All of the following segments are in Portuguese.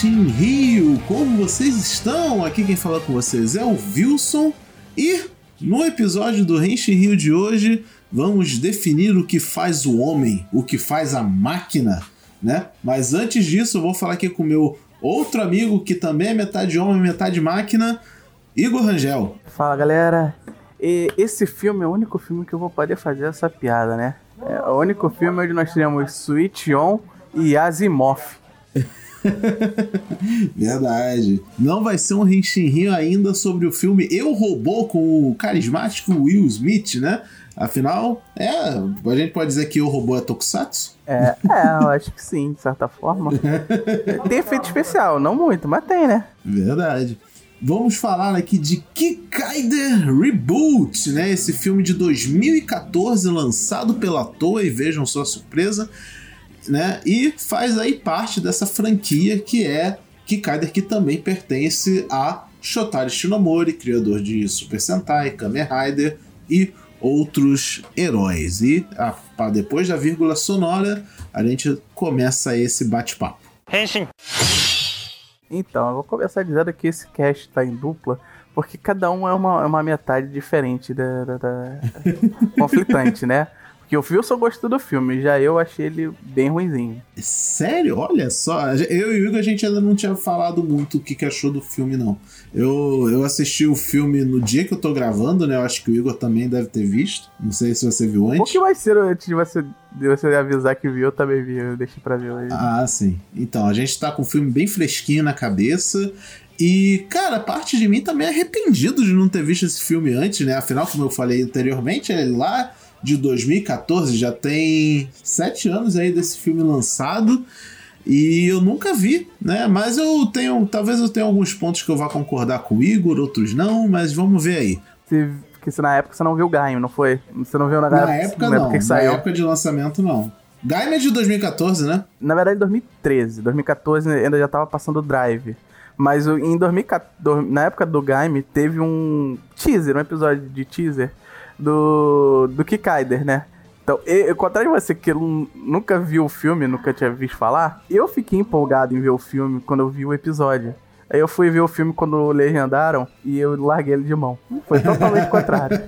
Renshin Rio, como vocês estão? Aqui quem fala com vocês é o Wilson e no episódio do Renshin Rio de hoje vamos definir o que faz o homem, o que faz a máquina, né? Mas antes disso eu vou falar aqui com o meu outro amigo que também é metade homem, metade máquina, Igor Rangel. Fala galera, e esse filme é o único filme que eu vou poder fazer essa piada, né? É o único filme onde nós teremos Switch On e Asimov. Verdade. Não vai ser um Rio ainda sobre o filme Eu Robô com o carismático Will Smith, né? Afinal, é, a gente pode dizer que o robô é Tokusatsu? É, é, eu acho que sim, de certa forma. tem efeito especial, não muito, mas tem, né? Verdade. Vamos falar aqui de Kikaider Reboot, né? Esse filme de 2014 lançado pela Toei, vejam sua surpresa né? E faz aí parte dessa franquia que é Kikaider, que também pertence a Shotari Shinomori, criador de Super Sentai, Kamen Rider e outros heróis. E a, depois da vírgula sonora, a gente começa esse bate-papo. Henshin! Então, eu vou começar dizendo que esse cast está em dupla, porque cada um é uma, é uma metade diferente da, da, da... conflitante, né? Que o Wilson gostou do filme, já eu achei ele bem ruinzinho. Sério? Olha só, eu e o Igor a gente ainda não tinha falado muito o que, que achou do filme, não. Eu, eu assisti o filme no dia que eu tô gravando, né? Eu acho que o Igor também deve ter visto. Não sei se você viu antes. O que vai ser antes de você, de você avisar que viu, eu também vi. Eu deixei pra ver hoje. Ah, sim. Então, a gente tá com o filme bem fresquinho na cabeça. E, cara, parte de mim também é arrependido de não ter visto esse filme antes, né? Afinal, como eu falei anteriormente, ele lá de 2014, já tem sete anos aí desse filme lançado. E eu nunca vi, né? Mas eu tenho. Talvez eu tenha alguns pontos que eu vá concordar com o Igor, outros não, mas vamos ver aí. porque se na época você não viu o Gaim, não foi? Você não viu na, na época, na não. Época que saiu. Na época de lançamento, não. Gaim é de 2014, né? Na verdade, 2013. 2014 ainda já tava passando o Drive. Mas em 2014, na época do Gaime, teve um teaser, um episódio de teaser do, do Kikaider, né? Então, eu, ao contrário de você que nunca viu o filme, nunca tinha visto falar, eu fiquei empolgado em ver o filme quando eu vi o episódio. Aí eu fui ver o filme quando legendaram e eu larguei ele de mão. Foi totalmente contrário.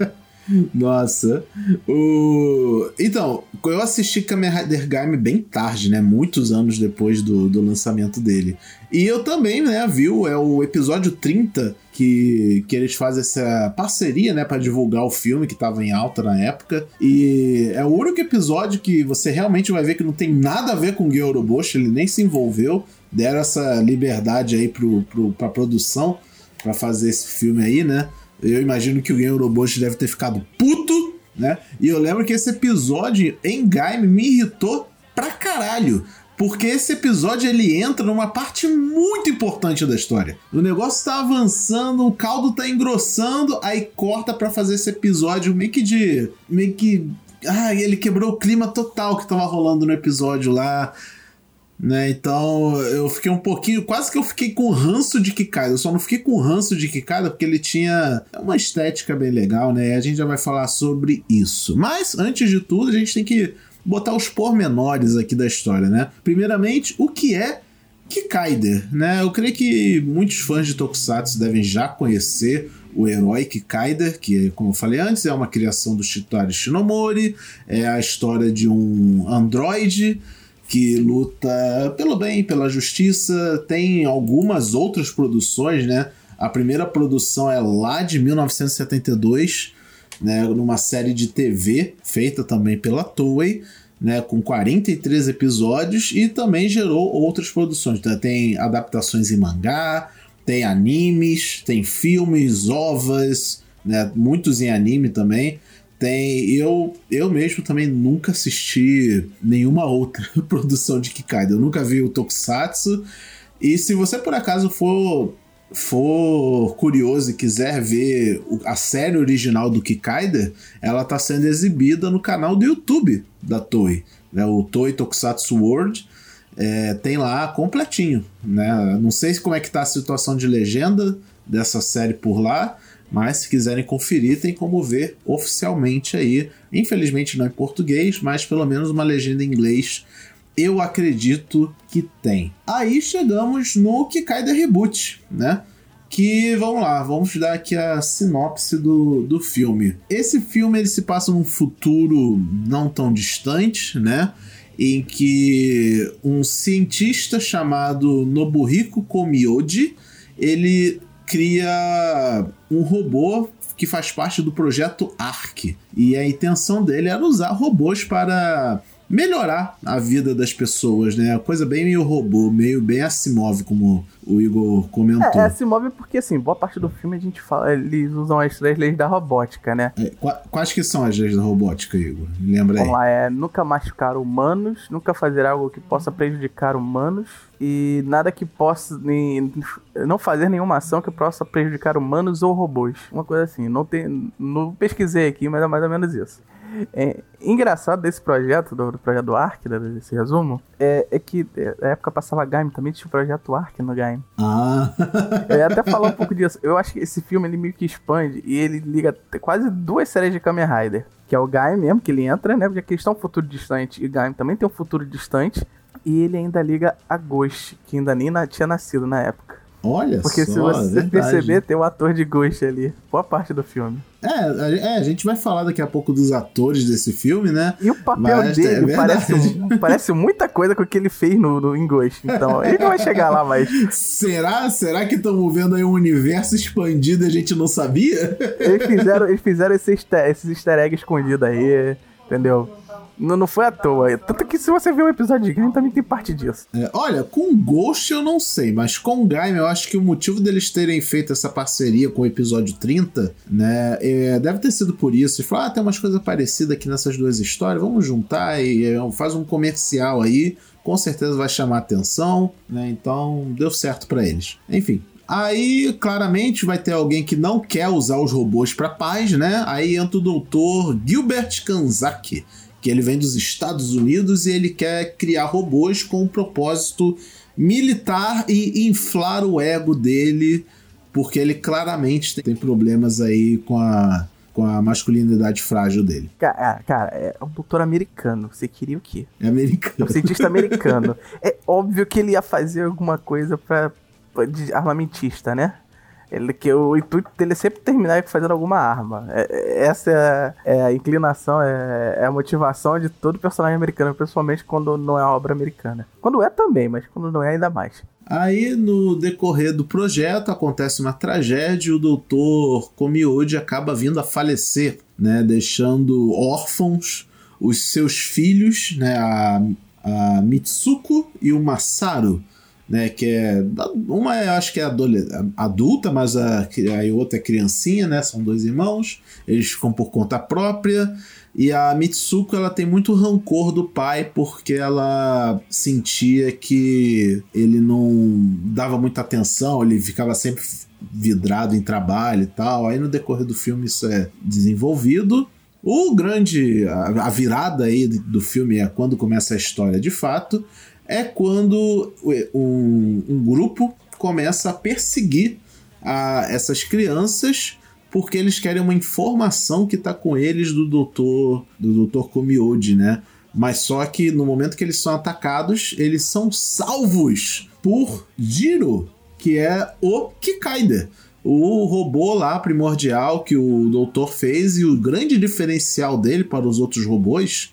Nossa. O... Então, eu assisti Kamen Rider Gaime bem tarde, né? Muitos anos depois do, do lançamento dele. E eu também, né, viu? É o episódio 30 que, que eles fazem essa parceria, né, para divulgar o filme que tava em alta na época. E é o único episódio que você realmente vai ver que não tem nada a ver com o Gyoroboshi, ele nem se envolveu. Deram essa liberdade aí pro, pro, pra produção para fazer esse filme aí, né? Eu imagino que o Robot deve ter ficado puto, né? E eu lembro que esse episódio em Game me irritou pra caralho. Porque esse episódio ele entra numa parte muito importante da história. O negócio tá avançando, o caldo tá engrossando, aí corta para fazer esse episódio meio que de. meio que. Ah, ele quebrou o clima total que tava rolando no episódio lá. Né? Então eu fiquei um pouquinho, quase que eu fiquei com ranço de Kikada. Eu só não fiquei com ranço de Kikada porque ele tinha uma estética bem legal, né? E a gente já vai falar sobre isso. Mas antes de tudo, a gente tem que botar os pormenores aqui da história, né? Primeiramente, o que é Kikaider, né? Eu creio que muitos fãs de Tokusatsu devem já conhecer o herói Kikaider, que, como eu falei antes, é uma criação do Shitari Shinomori, é a história de um androide que luta pelo bem, pela justiça. Tem algumas outras produções, né? A primeira produção é lá de 1972, né, numa série de TV feita também pela Toei, né, com 43 episódios e também gerou outras produções. Então, tem adaptações em mangá, tem animes, tem filmes, ovas, né, muitos em anime também. Tem. Eu, eu mesmo também nunca assisti nenhuma outra produção de Kikaido. Eu nunca vi o Tokusatsu. E se você por acaso for for curioso e quiser ver a série original do Kikaider, ela está sendo exibida no canal do YouTube da Toei, né? o Toei Tokusatsu World. É, tem lá completinho, né? Não sei como é que tá a situação de legenda dessa série por lá, mas se quiserem conferir, tem como ver oficialmente aí. Infelizmente não em português, mas pelo menos uma legenda em inglês Eu acredito que tem. Aí chegamos no que cai da reboot, né? Que vamos lá, vamos dar aqui a sinopse do, do filme. Esse filme ele se passa num futuro não tão distante, né? Em que um cientista chamado Nobuhiko Komioji ele cria um robô que faz parte do projeto ARC. E a intenção dele era usar robôs para melhorar a vida das pessoas, né? Coisa bem meio robô, meio bem Asimov, como o Igor comentou. É, é Asimov porque, assim, boa parte do filme a gente fala, eles usam as três leis da robótica, né? É, quais que são as leis da robótica, Igor? Lembra aí. Vamos lá, é nunca machucar humanos, nunca fazer algo que possa prejudicar humanos e nada que possa não fazer nenhuma ação que possa prejudicar humanos ou robôs. Uma coisa assim, não tem, não pesquisei aqui, mas é mais ou menos isso. É, engraçado desse projeto, do, do projeto do Ark, né, desse resumo, é, é que é, na época passava Gaime, também tinha o projeto Ark no Gaime. Ah! Ia até falar um pouco disso. Eu acho que esse filme ele meio que expande e ele liga quase duas séries de Kamen Rider. Que é o Gaime mesmo, que ele entra, né? Porque a questão é um futuro distante e Gaime também tem um futuro distante. E ele ainda liga a Ghost, que ainda nem tinha nascido na época. Olha Porque só, se você verdade. perceber, tem o ator de Ghost ali. Boa parte do filme. É, é, a gente vai falar daqui a pouco dos atores desse filme, né? E o papel Mas dele é parece, parece muita coisa com o que ele fez no, no em Ghost. Então, ele não vai chegar lá mais. Será? Será que estamos vendo aí um universo expandido e a gente não sabia? Eles fizeram, eles fizeram esse easter, esses easter eggs escondidos aí, entendeu? Não, não foi à toa. Tanto que se você ver o episódio de Gaime, também tem parte disso. É, olha, com Ghost eu não sei, mas com Gaime eu acho que o motivo deles terem feito essa parceria com o episódio 30, né, é, deve ter sido por isso. E falou, ah, tem umas coisas parecidas aqui nessas duas histórias, vamos juntar e é, faz um comercial aí, com certeza vai chamar atenção, né, então deu certo para eles. Enfim, Aí, claramente, vai ter alguém que não quer usar os robôs para paz, né? Aí entra o doutor Gilbert Kanzaki, que ele vem dos Estados Unidos e ele quer criar robôs com um propósito militar e inflar o ego dele, porque ele claramente tem problemas aí com a, com a masculinidade frágil dele. Cara, cara, é um doutor americano. Você queria o quê? É americano. É um cientista americano. é óbvio que ele ia fazer alguma coisa pra, pra de armamentista, né? Ele, que o intuito dele é sempre terminar fazendo alguma arma. É, é, essa é, é, a inclinação, é, é, a motivação de todo personagem americano, principalmente quando não é obra americana. Quando é também, mas quando não é ainda mais. Aí, no decorrer do projeto, acontece uma tragédia e o doutor Komiode acaba vindo a falecer, né, deixando órfãos os seus filhos, né, a, a Mitsuko e o Masaru né? Que é. Uma eu acho que é adulta, mas a, a outra é criancinha, né? São dois irmãos, eles ficam por conta própria. E a Mitsuko ela tem muito rancor do pai porque ela sentia que ele não dava muita atenção, ele ficava sempre vidrado em trabalho e tal. Aí no decorrer do filme isso é desenvolvido. O grande. A virada aí do filme é quando começa a história de fato é quando um, um grupo começa a perseguir a, essas crianças porque eles querem uma informação que está com eles do doutor do doutor Komiode, né? Mas só que no momento que eles são atacados, eles são salvos por Jiro, que é o Kikaider. O robô lá primordial que o doutor fez e o grande diferencial dele para os outros robôs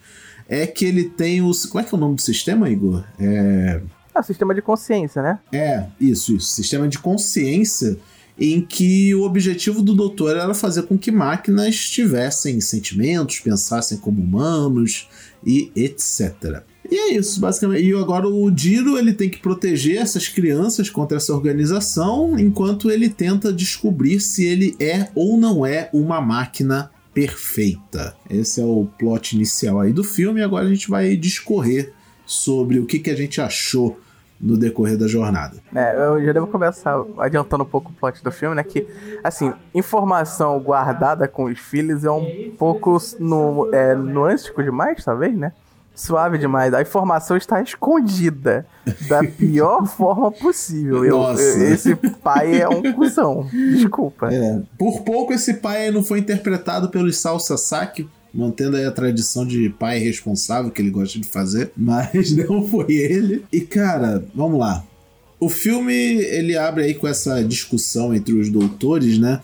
é que ele tem os. Como é que é o nome do sistema, Igor? É. É o sistema de consciência, né? É, isso, isso. Sistema de consciência em que o objetivo do doutor era fazer com que máquinas tivessem sentimentos, pensassem como humanos e etc. E é isso, basicamente. E agora o Diro ele tem que proteger essas crianças contra essa organização, enquanto ele tenta descobrir se ele é ou não é uma máquina perfeita. Esse é o plot inicial aí do filme e agora a gente vai discorrer sobre o que, que a gente achou no decorrer da jornada. É, eu já devo começar adiantando um pouco o plot do filme, né? Que, assim, informação guardada com os filhos é um pouco no, é, demais, talvez, né? Suave demais. A informação está escondida da pior forma possível. Eu, eu, esse pai é um cuzão. Desculpa. É, por pouco esse pai não foi interpretado pelo Isao Sasaki, mantendo aí a tradição de pai responsável que ele gosta de fazer, mas não foi ele. E cara, vamos lá. O filme ele abre aí com essa discussão entre os doutores, né,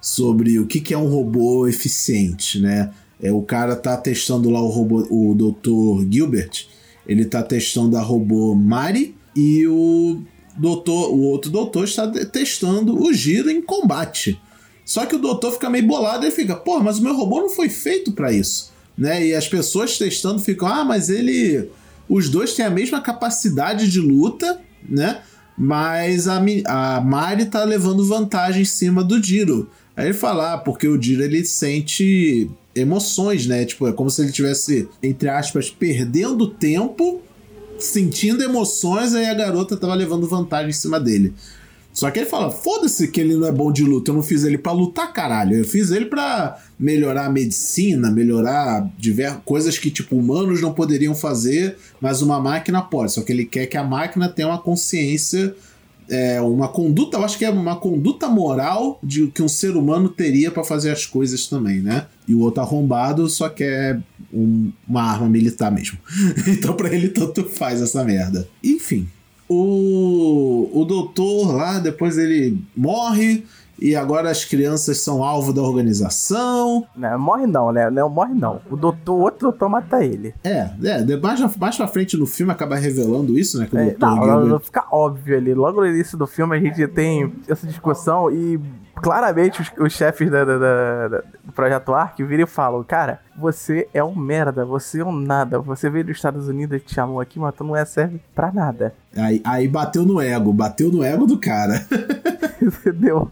sobre o que, que é um robô eficiente, né? É, o cara tá testando lá o robô, o doutor Gilbert, ele tá testando a robô Mari e o doutor, o outro doutor está testando o giro em combate. Só que o doutor fica meio bolado e fica, pô, mas o meu robô não foi feito para isso, né? E as pessoas testando ficam, ah, mas ele, os dois têm a mesma capacidade de luta, né? Mas a, a Mari tá levando vantagem em cima do Diro. Aí ele fala, ah, porque o Diro ele sente emoções, né? Tipo, é como se ele tivesse, entre aspas, perdendo tempo, sentindo emoções, aí a garota tava levando vantagem em cima dele. Só que ele fala: foda-se que ele não é bom de luta, eu não fiz ele para lutar, caralho. Eu fiz ele para melhorar a medicina, melhorar diversas coisas que, tipo, humanos não poderiam fazer, mas uma máquina pode. Só que ele quer que a máquina tenha uma consciência é, uma conduta, eu acho que é uma conduta moral de que um ser humano teria para fazer as coisas também, né? E o outro arrombado só quer um, uma arma militar mesmo. então para ele tanto faz essa merda. Enfim, o, o doutor lá, depois ele morre, e agora as crianças são alvo da organização. Não, morre não, né? Não, morre não. O doutor, o outro doutor mata ele. É, é mais, mais pra frente no filme acaba revelando isso, né? Que o é, não, Gilbert... fica óbvio ali. Logo no início do filme a gente tem essa discussão e claramente os, os chefes da, da, da, do Projeto Ark viram e falam, cara, você é um merda, você é um nada, você veio dos Estados Unidos e te chamou aqui, mas tu não é serve pra nada. Aí, aí bateu no ego, bateu no ego do cara. Entendeu?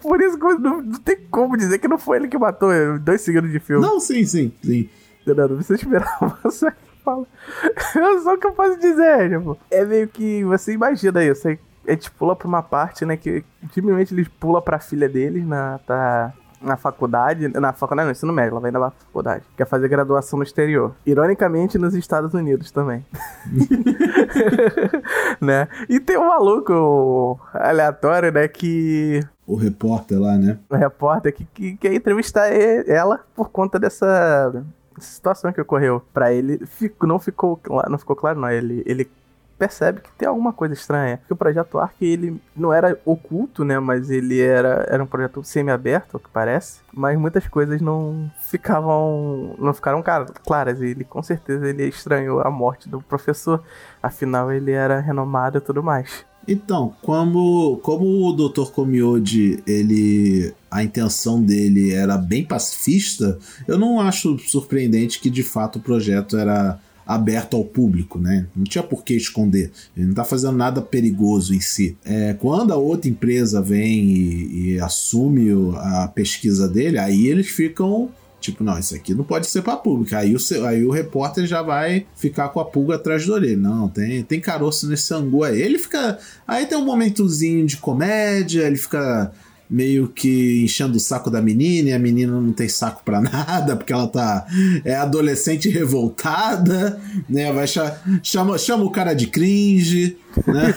Por isso que não, não, tem como dizer que não foi ele que matou dois segundos de filme. Não, sim, sim, sim. Não, não precisa esperar você fala. É só o que eu posso dizer, tipo. É meio que você imagina isso. Aí a gente pula pra uma parte, né? Que timidamente eles pula pra filha deles na. Tá, na faculdade, na faculdade não, ensino médio, ela vai ainda na faculdade, quer fazer graduação no exterior. Ironicamente, nos Estados Unidos também. né? E tem um maluco aleatório, né, que... O repórter lá, né? O repórter que, que quer entrevistar ela por conta dessa situação que ocorreu para ele. Não ficou não ficou claro, não. Ele, ele percebe que tem alguma coisa estranha. Porque o projeto Ark, ele não era oculto, né? Mas ele era, era um projeto semi-aberto, ao que parece. Mas muitas coisas não ficavam. não ficaram claras. Ele com certeza ele estranhou a morte do professor. Afinal, ele era renomado e tudo mais. Então, como, como o Dr. Komiode, ele a intenção dele era bem pacifista, eu não acho surpreendente que de fato o projeto era aberto ao público, né? Não tinha por que esconder. Ele não está fazendo nada perigoso em si. É, quando a outra empresa vem e, e assume a pesquisa dele, aí eles ficam Tipo, não, isso aqui não pode ser para público. Aí o, aí o repórter já vai ficar com a pulga atrás do orelha. Não, tem, tem caroço nesse angu aí. Ele fica. Aí tem um momentozinho de comédia, ele fica meio que enchendo o saco da menina e a menina não tem saco para nada porque ela tá é adolescente revoltada, né? Vai chama, chama o cara de cringe, né?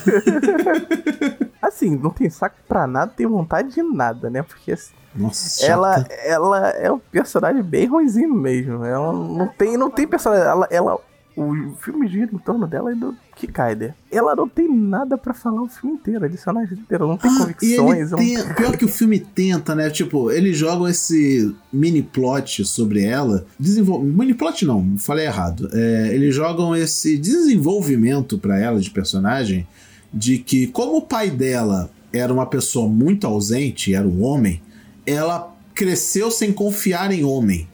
assim, não tem saco para nada, tem vontade de nada, né? Porque assim, nossa, ela, ela é um personagem bem ruimzinho mesmo. Ela não tem, não tem personagem. Ela, ela o filme gira em torno dela e do Kikaider. Ela não tem nada para falar o filme inteiro, a personagem inteira, não tem ah, convicções. Tem, não... Pior que o filme tenta, né? Tipo, eles jogam esse mini plot sobre ela. Desenvol... Mini plot não, falei errado. É, eles jogam esse desenvolvimento para ela de personagem de que, como o pai dela era uma pessoa muito ausente, era um homem, ela cresceu sem confiar em homem.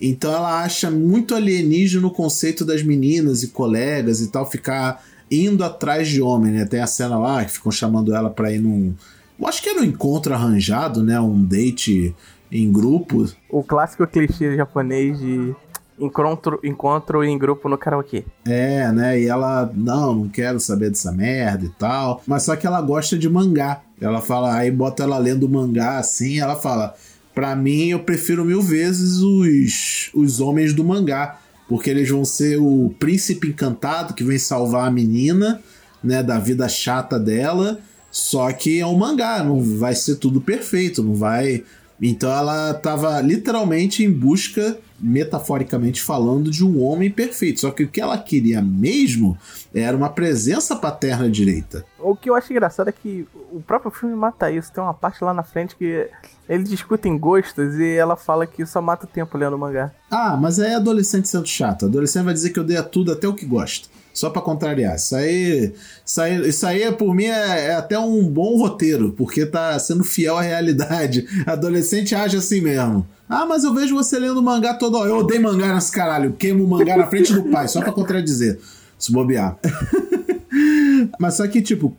Então ela acha muito alienígena o conceito das meninas e colegas e tal, ficar indo atrás de homem, né? Tem a cena lá que ficam chamando ela pra ir num. Eu acho que era um encontro arranjado, né? Um date em grupo. O clássico clichê japonês de encontro, encontro em grupo no karaokê. É, né? E ela, não, não quero saber dessa merda e tal. Mas só que ela gosta de mangá. Ela fala, aí bota ela lendo mangá assim, ela fala para mim, eu prefiro mil vezes os, os homens do mangá. Porque eles vão ser o príncipe encantado que vem salvar a menina, né, da vida chata dela. Só que é um mangá, não vai ser tudo perfeito, não vai. Então ela tava literalmente em busca metaforicamente falando, de um homem perfeito. Só que o que ela queria mesmo era uma presença paterna direita. O que eu acho engraçado é que o próprio filme mata isso. Tem uma parte lá na frente que eles discutem gostos e ela fala que só mata o tempo lendo o mangá. Ah, mas é adolescente sendo chato. Adolescente vai dizer que odeia tudo, até o que gosta. Só para contrariar. Isso aí, isso aí, isso aí por mim, é, é, até um bom roteiro, porque tá sendo fiel à realidade. Adolescente age assim mesmo. Ah, mas eu vejo você lendo mangá todo. Eu odeio mangá nesse caralho. Queimo mangá na frente do pai, só pra contradizer. Se bobear. Mas só que, tipo,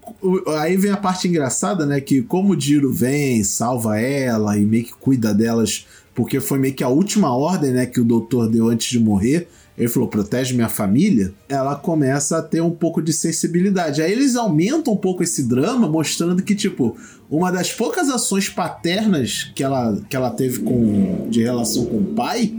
aí vem a parte engraçada, né? Que como o Jiro vem, salva ela e meio que cuida delas, porque foi meio que a última ordem, né? Que o doutor deu antes de morrer ele falou, protege minha família, ela começa a ter um pouco de sensibilidade. Aí eles aumentam um pouco esse drama, mostrando que, tipo, uma das poucas ações paternas que ela, que ela teve com, de relação com o pai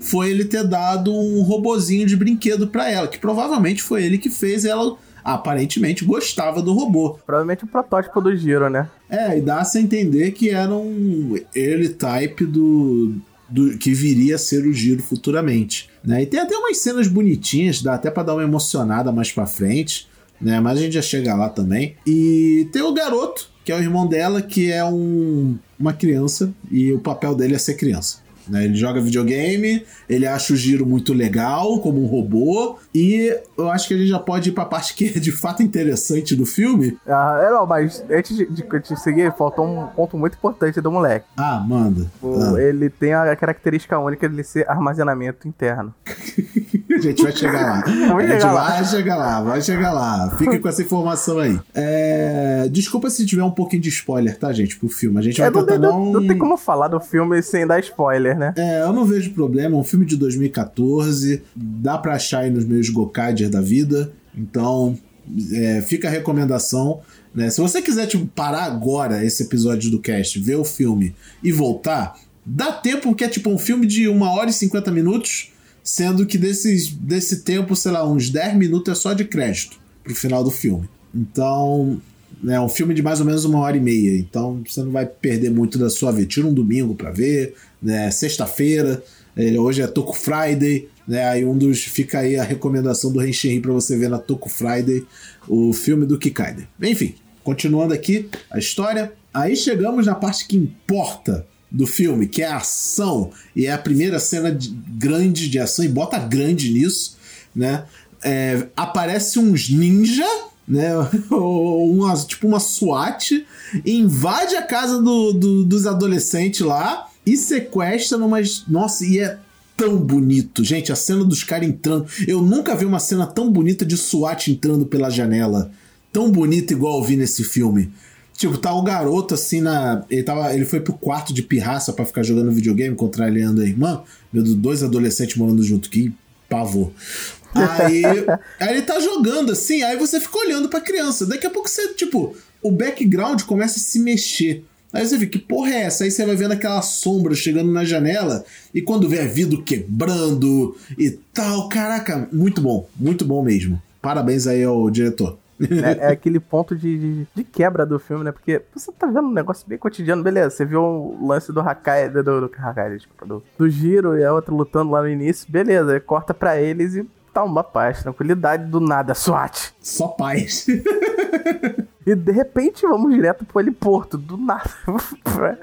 foi ele ter dado um robozinho de brinquedo para ela, que provavelmente foi ele que fez ela aparentemente gostava do robô. Provavelmente o protótipo do Giro, né? É, e dá-se a entender que era um early type do, do que viria a ser o Giro futuramente. Né? E tem até umas cenas bonitinhas, dá até para dar uma emocionada mais para frente, né? Mas a gente já chega lá também. E tem o garoto, que é o irmão dela, que é um, uma criança e o papel dele é ser criança. Né? Ele joga videogame, ele acha o giro muito legal, como um robô, e eu acho que a gente já pode ir pra parte que é de fato interessante do filme. Ah, é, não, mas antes de, de, de seguir, faltou um ponto muito importante do moleque. Ah, manda. O, ah. Ele tem a característica única de ser armazenamento interno. a gente vai chegar lá. Vamos a gente chegar vai chegar lá, vai chegar lá. Fique com essa informação aí. É... Desculpa se tiver um pouquinho de spoiler, tá, gente, pro filme. A gente É, vai não, tentar não, não... não tem como falar do filme sem dar spoiler, né? É, eu não vejo problema. É um filme de 2014. Dá pra achar aí nos meus Gokaider da vida. Então, é, fica a recomendação. Né? Se você quiser tipo, parar agora esse episódio do cast, ver o filme e voltar, dá tempo, porque é tipo um filme de 1 hora e 50 minutos, sendo que desses, desse tempo, sei lá, uns 10 minutos é só de crédito pro final do filme. Então, é um filme de mais ou menos uma hora e meia, então você não vai perder muito da sua vida. Tira um domingo para ver, né? Sexta-feira, hoje é Toku Friday, né? Aí um dos fica aí a recomendação do Renshin para você ver na Toku Friday o filme do Kikaide. Enfim, continuando aqui a história, aí chegamos na parte que importa do filme, que é a ação e é a primeira cena de, grande de ação e bota grande nisso, né? É, aparece uns ninja né? uma, tipo uma SWAT, invade a casa do, do, dos adolescentes lá e sequestra numas. Nossa, e é tão bonito. Gente, a cena dos caras entrando. Eu nunca vi uma cena tão bonita de SWAT entrando pela janela. Tão bonita igual eu vi nesse filme. Tipo, tá o garoto assim na. Ele, tava, ele foi pro quarto de pirraça para ficar jogando videogame, contrariando a irmã. Meu, dois adolescentes morando junto. Que pavor. Aí, aí ele tá jogando assim, aí você fica olhando pra criança. Daqui a pouco você, tipo, o background começa a se mexer. Aí você vê que porra é essa? Aí você vai vendo aquela sombra chegando na janela e quando vê vidro quebrando e tal. Caraca, muito bom, muito bom mesmo. Parabéns aí ao diretor. É, é aquele ponto de, de, de, quebra do filme, né? Porque você tá vendo um negócio bem cotidiano, beleza. Você viu o lance do Hakai, do, do, do, do, do Giro e a outra lutando lá no início, beleza. Corta pra eles e tá uma paz, tranquilidade do nada, SWAT. Só paz. e de repente vamos direto pro heliporto, do nada.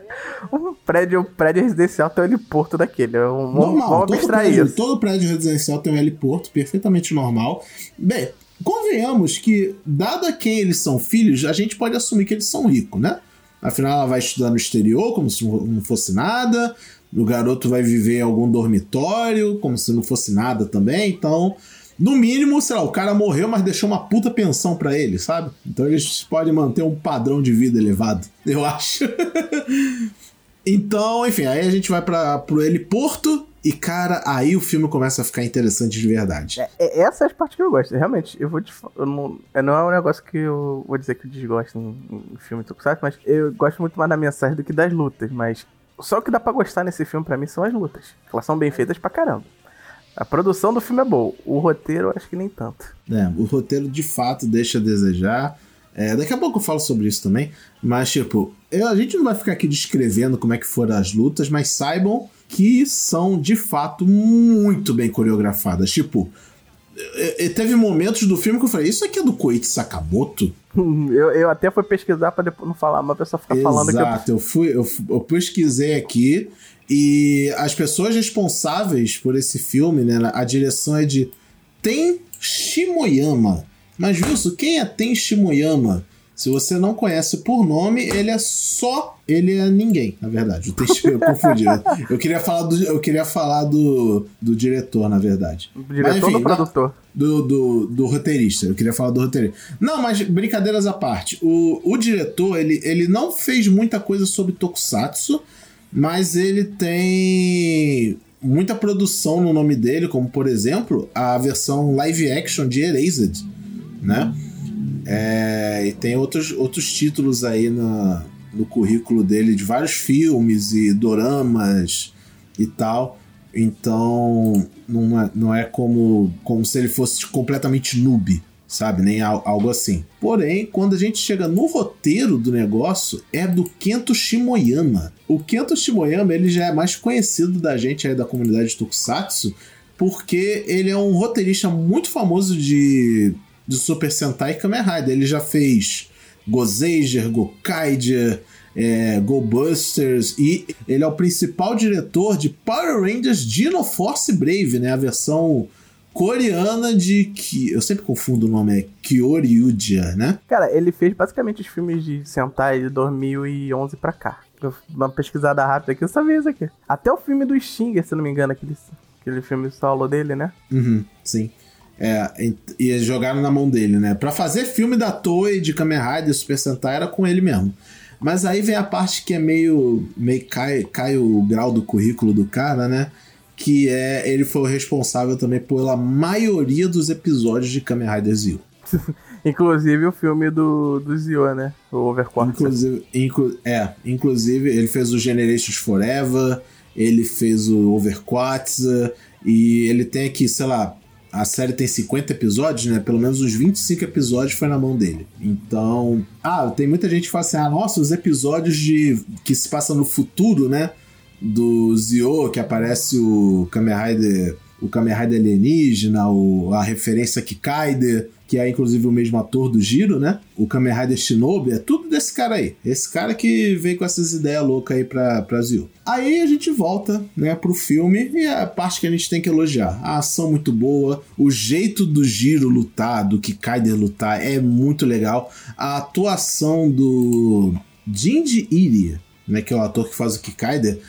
um prédio, um prédio residencial tem um heliporto daquele. Um, normal, vamos todo prédio, isso. todo prédio residencial tem um heliporto, perfeitamente normal. Bem, convenhamos que, dado a quem eles são filhos, a gente pode assumir que eles são ricos, né? Afinal, ela vai estudar no exterior como se não fosse nada o garoto vai viver em algum dormitório, como se não fosse nada também. Então, no mínimo, sei lá, o cara morreu, mas deixou uma puta pensão para ele, sabe? Então eles podem manter um padrão de vida elevado, eu acho. então, enfim, aí a gente vai para pro heliporto e, cara, aí o filme começa a ficar interessante de verdade. É, é, essa é a parte que eu gosto. Realmente, eu vou te eu não, é, não é um negócio que eu vou dizer que eu desgosto em, em filme, sabe? Mas eu gosto muito mais da mensagem do que das lutas. Mas só que dá pra gostar nesse filme para mim são as lutas. Elas são bem feitas pra caramba. A produção do filme é boa. O roteiro, acho que nem tanto. É, o roteiro de fato deixa a desejar. É, daqui a pouco eu falo sobre isso também. Mas, tipo, eu, a gente não vai ficar aqui descrevendo como é que foram as lutas, mas saibam que são de fato muito bem coreografadas. Tipo, teve momentos do filme que eu falei, isso aqui é do Koichi Sakamoto? Eu, eu até fui pesquisar pra depois não falar, mas a pessoa fica Exato, falando que. Exato, eu... fui, eu, eu pesquisei aqui e as pessoas responsáveis por esse filme, né? A direção é de Ten Shimoyama. Mas, Wilson, quem é Ten Shimoyama? Se você não conhece por nome, ele é só. Ele é ninguém, na verdade. Eu, eu confundi. eu queria falar, do, eu queria falar do, do diretor, na verdade. Do diretor mas, enfim, do produtor? Do, do, do, roteirista. Eu queria falar do roteirista. Não, mas brincadeiras à parte. O, o diretor, ele, ele não fez muita coisa sobre Tokusatsu, mas ele tem muita produção no nome dele, como por exemplo a versão live action de Erased, né? É, e tem outros, outros títulos aí no currículo dele de vários filmes e doramas e tal. Então, não é, não é como, como se ele fosse completamente noob, sabe? Nem algo assim. Porém, quando a gente chega no roteiro do negócio, é do Kento Shimoyama. O Kento Shimoyama, ele já é mais conhecido da gente aí da comunidade de Tokusatsu, porque ele é um roteirista muito famoso de do Super Sentai Kamen Rider. Ele já fez Gozeiger, Gokaiger, é, Go Busters e ele é o principal diretor de Power Rangers Dino Force Brave, né? A versão coreana de que eu sempre confundo o nome é Kyoryuja, né? Cara, ele fez basicamente os filmes de Sentai de 2011 para cá. Uma pesquisada rápida aqui, eu sabia isso aqui. Até o filme do Stinger, se não me engano, aquele, aquele filme solo dele, né? Uhum, sim. É, e jogaram na mão dele, né? Pra fazer filme da Toei de Kamen Rider Super Sentai era com ele mesmo. Mas aí vem a parte que é meio. meio cai, cai o grau do currículo do cara, né? Que é. Ele foi o responsável também pela maioria dos episódios de Kamen Rider Zio. inclusive o filme do, do Zio, né? O Overcourt. Inclusive, inclu, é, inclusive ele fez o Generations Forever, ele fez o Overquartz, e ele tem aqui, sei lá, a série tem 50 episódios, né? Pelo menos os 25 episódios foi na mão dele. Então. Ah, tem muita gente que fala assim: ah, nossa, os episódios de que se passam no futuro, né? Do Zio, que aparece o Kamen Rider, o Kamen Rider alienígena, o, a referência Kikaider que é inclusive o mesmo ator do Giro, né? O Kamen Rider Shinobi, é tudo desse cara aí. Esse cara que veio com essas ideias loucas aí pra, Zio. Aí a gente volta, né, pro filme e é a parte que a gente tem que elogiar. A ação muito boa, o jeito do Giro lutar, do Kikaider lutar é muito legal. A atuação do Jinji Iri, né, que é o ator que faz o Kikaider,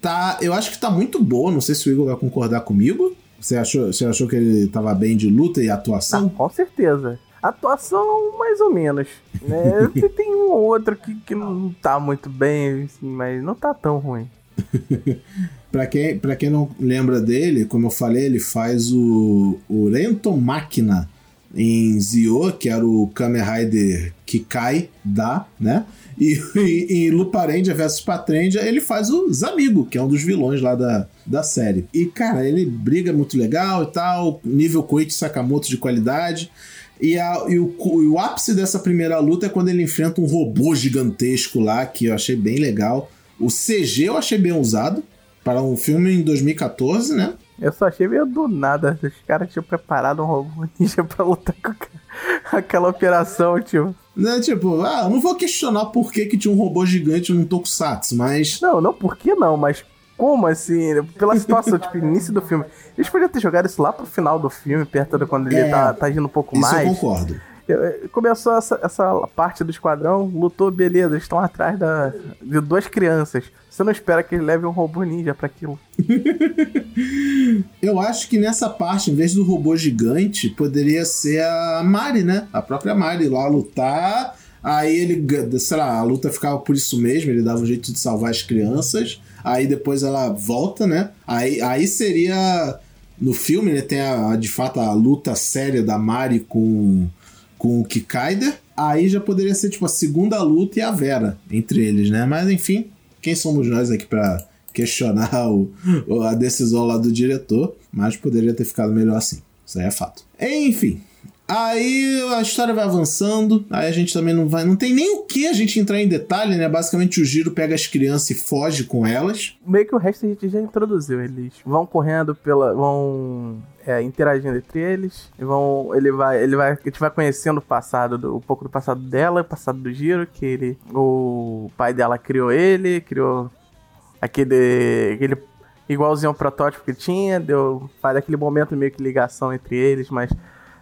tá, eu acho que tá muito boa, não sei se o Igor vai concordar comigo. Você achou, você achou que ele tava bem de luta e atuação? Ah, com certeza. Atuação, mais ou menos. Né? Tem um ou outro que, que não tá muito bem, assim, mas não tá tão ruim. pra, quem, pra quem não lembra dele, como eu falei, ele faz o, o Rento Máquina em Zio, que era o Kamen Rider Kikai da, né? E, em Luparendia vs Patrendia, ele faz o Zamigo, que é um dos vilões lá da, da série. E, cara, ele briga muito legal e tal, nível Koichi Sakamoto de qualidade. E, a, e, o, e o ápice dessa primeira luta é quando ele enfrenta um robô gigantesco lá, que eu achei bem legal. O CG eu achei bem usado, para um filme em 2014, né? Eu só achei meio do nada. Os caras tinham preparado um robô ninja pra lutar com aquela operação, tipo. Né, tipo, ah, eu não vou questionar por que, que tinha um robô gigante num Tokusatsu, mas. Não, não por que não, mas como assim? Pela situação, tipo, início do filme. Eles podiam ter jogado isso lá pro final do filme, perto de quando ele é, tá, tá agindo um pouco isso mais. Isso eu concordo. Começou essa, essa parte do esquadrão, lutou, beleza, eles estão atrás da, de duas crianças. Você não espera que ele leve um robô ninja para aquilo. Eu acho que nessa parte, em vez do robô gigante, poderia ser a Mari, né? A própria Mari lá lutar. Aí ele, sei lá, a luta ficava por isso mesmo, ele dava um jeito de salvar as crianças. Aí depois ela volta, né? Aí, aí seria. No filme, né? Tem a, de fato a luta séria da Mari com com o Kikaider. Aí já poderia ser tipo a segunda luta e a Vera entre eles, né? Mas enfim, quem somos nós aqui para questionar o, a decisão lá do diretor? Mas poderia ter ficado melhor assim. Isso aí é fato. Enfim, Aí a história vai avançando, aí a gente também não vai. Não tem nem o que a gente entrar em detalhe, né? Basicamente o Giro pega as crianças e foge com elas. Meio que o resto a gente já introduziu. Eles vão correndo pela. vão. É, interagindo entre eles. Vão. Ele vai. Ele vai. A gente vai conhecendo o passado, do, um pouco do passado dela, o passado do Giro, que ele. O pai dela criou ele, criou aquele. aquele igualzinho ao protótipo que tinha, deu. Faz aquele momento meio que ligação entre eles, mas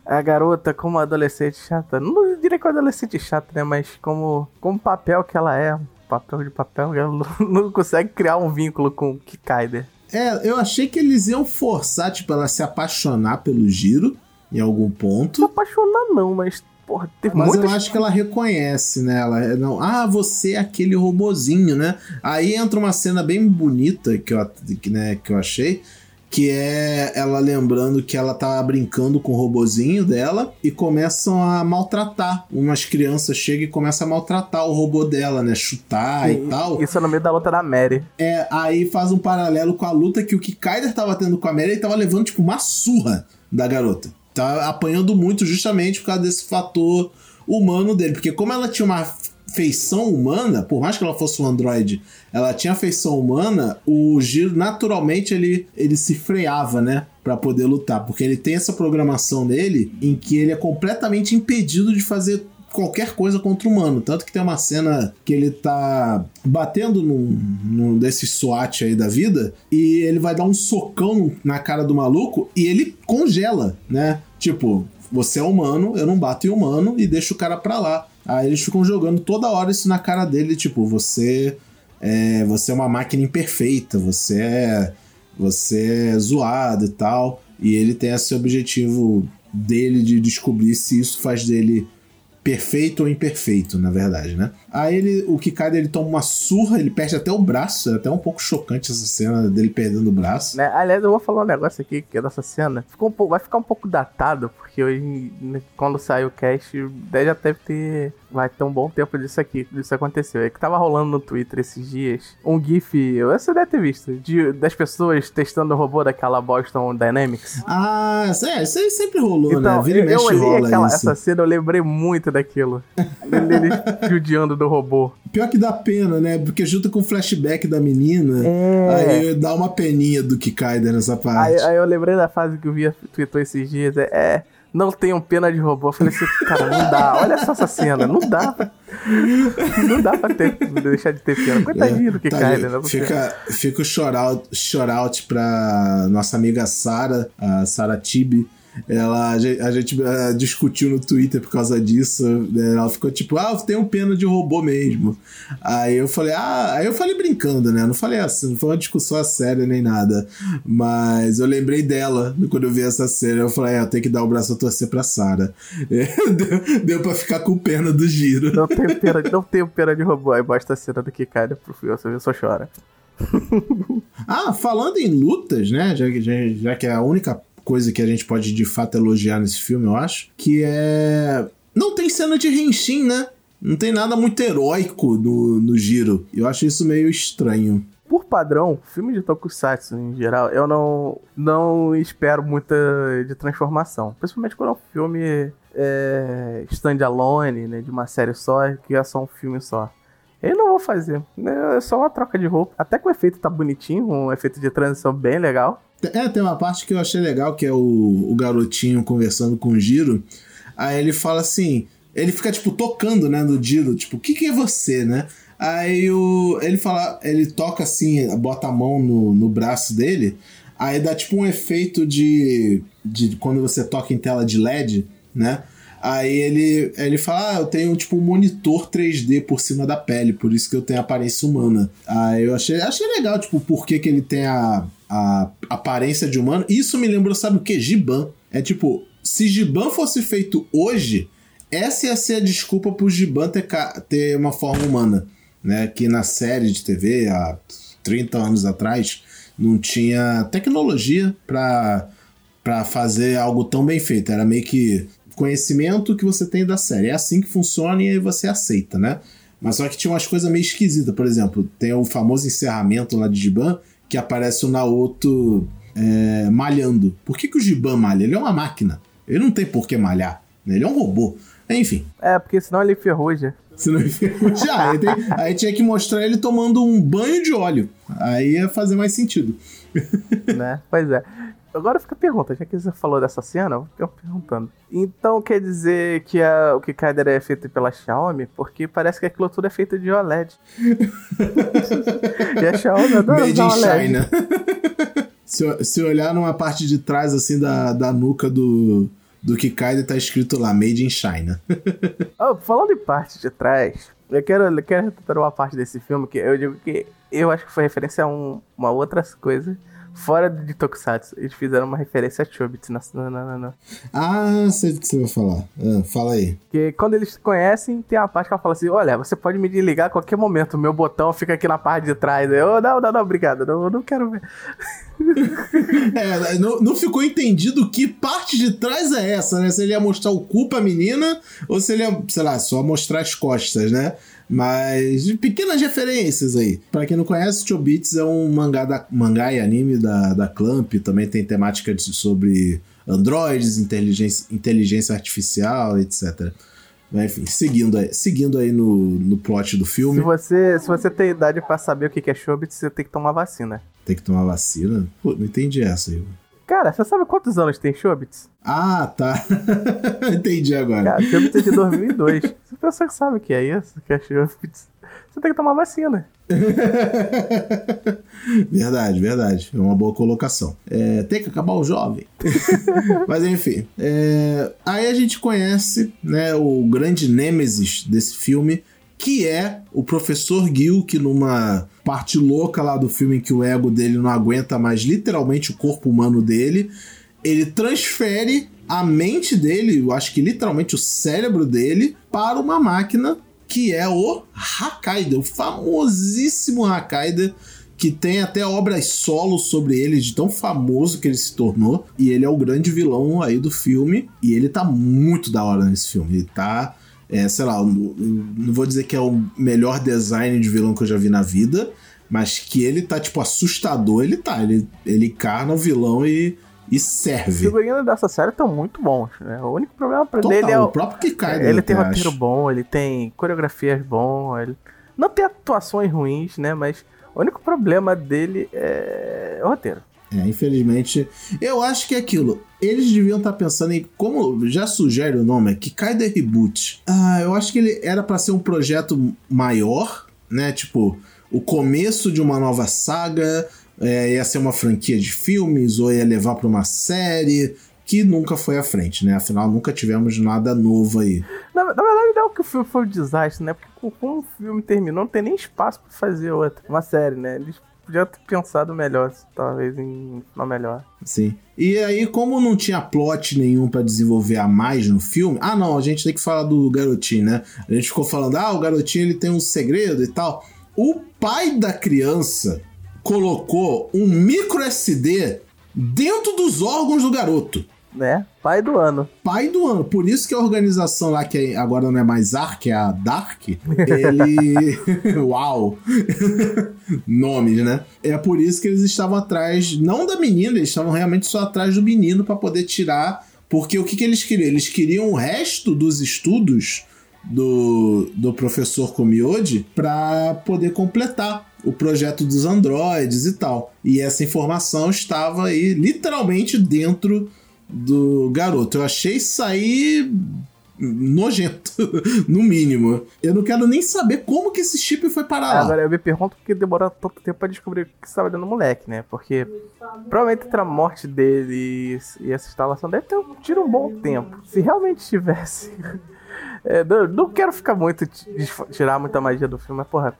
a garota como adolescente chata. Não diria que é adolescente chata, né? Mas como, como papel que ela é, papel de papel, ela não, não consegue criar um vínculo com o Kikaider. É, eu achei que eles iam forçar, tipo, ela se apaixonar pelo Giro em algum ponto. Se apaixonar não, mas Porra, Mas eu acho que ela reconhece, né? Ela é, não, ah, você é aquele robozinho, né? Aí entra uma cena bem bonita que eu, né, que eu achei, que é ela lembrando que ela tá brincando com o robozinho dela e começam a maltratar. Umas crianças chegam e começam a maltratar o robô dela, né? Chutar Sim, e tal. Isso é no meio da luta da Mary. É, aí faz um paralelo com a luta que o Kikaider tava tendo com a Mary e tava levando, tipo, uma surra da garota. Tá apanhando muito justamente por causa desse fator humano dele. Porque como ela tinha uma feição humana, por mais que ela fosse um androide, ela tinha feição humana, o Giro naturalmente ele, ele se freava, né? para poder lutar, porque ele tem essa programação nele em que ele é completamente impedido de fazer qualquer coisa contra o humano. Tanto que tem uma cena que ele tá batendo num, num desses SWAT aí da vida e ele vai dar um socão na cara do maluco e ele congela, né? Tipo, você é humano, eu não bato em humano e deixo o cara pra lá. Aí eles ficam jogando toda hora isso na cara dele, tipo, você é, você é uma máquina imperfeita, você é, você é zoado e tal. E ele tem esse objetivo dele de descobrir se isso faz dele perfeito ou imperfeito, na verdade, né? Aí ele, o Kikaido ele toma uma surra, ele perde até o braço, é até um pouco chocante essa cena dele perdendo o braço. Né? Aliás, eu vou falar um negócio aqui que é dessa cena. Ficou um pouco, vai ficar um pouco datado, porque hoje, né, quando sair o cast, já deve ter. Vai ter um bom tempo disso aqui, disso aconteceu. É que tava rolando no Twitter esses dias um GIF, você deve ter visto, de, das pessoas testando o robô daquela Boston Dynamics. Ah, é, isso aí sempre rolou, né? então, né? Vira e mexe eu olhei aquela, essa cena, eu lembrei muito daquilo. ele judiando do robô. Pior que dá pena, né? Porque junto com o flashback da menina, é. aí dá uma peninha do Kikaider nessa parte. Aí, aí, eu lembrei da fase que o Via tweetou esses dias. É, é não tenham pena de robô. Eu falei assim, cara, não dá. Olha só essa cena, não dá pra, não dá pra ter, deixar de ter pena. Coitadinho é, do Kikaider, tá, né? Fica, fica o shout-out shout pra nossa amiga Sara, a Sara Tibi ela, a gente, a uh, discutiu no Twitter por causa disso. Né? Ela ficou tipo, ah, eu tenho pena de robô mesmo. Aí eu falei, ah, aí eu falei brincando, né? Não falei assim, não foi uma discussão séria nem nada. Mas eu lembrei dela quando eu vi essa cena. Eu falei, é, eu tenho que dar o braço a torcer pra Sarah. deu, deu pra ficar com pena do giro. Não tenho pena, não tenho pena de robô. Aí basta a cena do que cai pro filme, você só chora. ah, falando em lutas, né? Já, já, já que é a única coisa que a gente pode de fato elogiar nesse filme, eu acho, que é. Não tem cena de Henshin, né? Não tem nada muito heróico no, no giro. Eu acho isso meio estranho. Por padrão, filme de Tokusatsu em geral, eu não, não espero muita de transformação. Principalmente quando é um filme é, standalone, né? De uma série só, que é só um filme só. Eu não vou fazer. É só uma troca de roupa. Até que o efeito tá bonitinho, um efeito de transição bem legal. É, tem uma parte que eu achei legal, que é o, o garotinho conversando com o Giro. Aí ele fala assim. Ele fica, tipo, tocando, né, no Giro, tipo, o que, que é você, né? Aí o, ele fala, ele toca assim, bota a mão no, no braço dele, aí dá tipo um efeito de, de quando você toca em tela de LED, né? Aí ele, ele fala: Ah, eu tenho tipo um monitor 3D por cima da pele, por isso que eu tenho aparência humana. Aí eu achei, achei legal, tipo, por que, que ele tem a, a aparência de humano. Isso me lembrou, sabe o que? Giban. É tipo, se Giban fosse feito hoje, essa ia ser a desculpa pro Giban ter, ter uma forma humana. Né? Que na série de TV, há 30 anos atrás, não tinha tecnologia para para fazer algo tão bem feito. Era meio que conhecimento que você tem da série. É assim que funciona e aí você aceita, né? Mas só que tinha umas coisas meio esquisitas. Por exemplo, tem o famoso encerramento lá de Giban, que aparece o Naoto é, malhando. Por que, que o Giban malha? Ele é uma máquina. Ele não tem por que malhar. Ele é um robô. Enfim. É, porque senão ele ferruja. Senão ele ferruja. aí, tem, aí tinha que mostrar ele tomando um banho de óleo. Aí ia fazer mais sentido. né? Pois é. Agora fica a pergunta, já que você falou dessa cena, eu fico perguntando. Então quer dizer que a, o Kikaider é feito pela Xiaomi? Porque parece que aquilo tudo é feito de OLED. e a Xiaomi adora Made in OLED. China. se, se olhar numa parte de trás, assim, da, da nuca do, do Kikaider, tá escrito lá, Made in China. oh, falando em parte de trás, eu quero, eu quero retratar uma parte desse filme que eu digo que eu acho que foi referência a um, uma outra coisa fora de Tokusatsu, eles fizeram uma referência a Chobits na, na, na, na. Ah, sei do que você vai falar. Ah, fala aí. Que quando eles se conhecem, tem uma parte que ela fala assim: Olha, você pode me desligar a qualquer momento, o meu botão fica aqui na parte de trás. Eu, não, não, não, obrigado, não, não quero ver. é, não, não, ficou entendido que parte de trás é essa, né? Se ele ia mostrar o cu pra menina ou se ele ia, sei lá, só mostrar as costas, né? Mas pequenas referências aí. Para quem não conhece, Chobits é um mangá, da, mangá e anime da, da Clamp. Também tem temática de, sobre androides, inteligência, inteligência artificial, etc. Enfim, seguindo aí, seguindo aí no, no plot do filme. Se você, se você tem idade para saber o que é Chobits, você tem que tomar vacina. Tem que tomar vacina? Pô, não entendi essa aí. Cara, você sabe quantos anos tem Chobits? Ah, tá. Entendi agora. Cara, Chobits é de 2002. Você pensa que sabe o que é isso, que é Chobits, você tem que tomar vacina. verdade, verdade. É uma boa colocação. É, tem que acabar o jovem. Mas enfim. É, aí a gente conhece né, o grande nêmesis desse filme, que é o professor Gil, que numa parte louca lá do filme em que o ego dele não aguenta mais literalmente o corpo humano dele, ele transfere a mente dele, eu acho que literalmente o cérebro dele, para uma máquina que é o Hakaider, o famosíssimo Hakaider, que tem até obras solo sobre ele, de tão famoso que ele se tornou. E ele é o grande vilão aí do filme. E ele tá muito da hora nesse filme. Ele tá é, sei lá, não vou dizer que é o melhor design de vilão que eu já vi na vida, mas que ele tá, tipo, assustador, ele tá. Ele, ele encarna o vilão e, e serve. Os figurinos dessa série estão muito bons, né? O único problema pra Total, ele é o, o próprio que cai. Ele tem roteiro acho. bom, ele tem coreografias bom, ele não tem atuações ruins, né? Mas o único problema dele é o roteiro. É, infelizmente. Eu acho que é aquilo. Eles deviam estar tá pensando em. Como já sugere o nome, é que cai The Reboot. Ah, eu acho que ele era para ser um projeto maior, né? Tipo, o começo de uma nova saga. É, ia ser uma franquia de filmes, ou ia levar para uma série que nunca foi à frente, né? Afinal, nunca tivemos nada novo aí. Na, na verdade, não é que o filme foi um desastre, né? Porque como o filme terminou, não tem nem espaço para fazer outra. Uma série, né? Eles podia ter pensado melhor, talvez em uma melhor. Sim. E aí, como não tinha plot nenhum para desenvolver a mais no filme, ah não, a gente tem que falar do garotinho, né? A gente ficou falando, ah, o garotinho ele tem um segredo e tal. O pai da criança colocou um micro SD dentro dos órgãos do garoto né? Pai do ano. Pai do ano. Por isso que a organização lá, que agora não é mais ARC, é a Dark, ele. Uau! Nomes, né? É por isso que eles estavam atrás, não da menina, eles estavam realmente só atrás do menino para poder tirar. Porque o que, que eles queriam? Eles queriam o resto dos estudos do, do professor Komiode para poder completar o projeto dos androides e tal. E essa informação estava aí literalmente dentro do garoto. Eu achei aí nojento, no mínimo. Eu não quero nem saber como que esse chip foi parar lá. Agora eu me pergunto por que demorou tanto tempo pra descobrir o que estava dentro do moleque, né? Porque provavelmente entre a morte dele e essa instalação deve ter tido um bom tempo. Se realmente tivesse. É, não, não, quero ficar muito. tirar muita magia do filme, mas porra.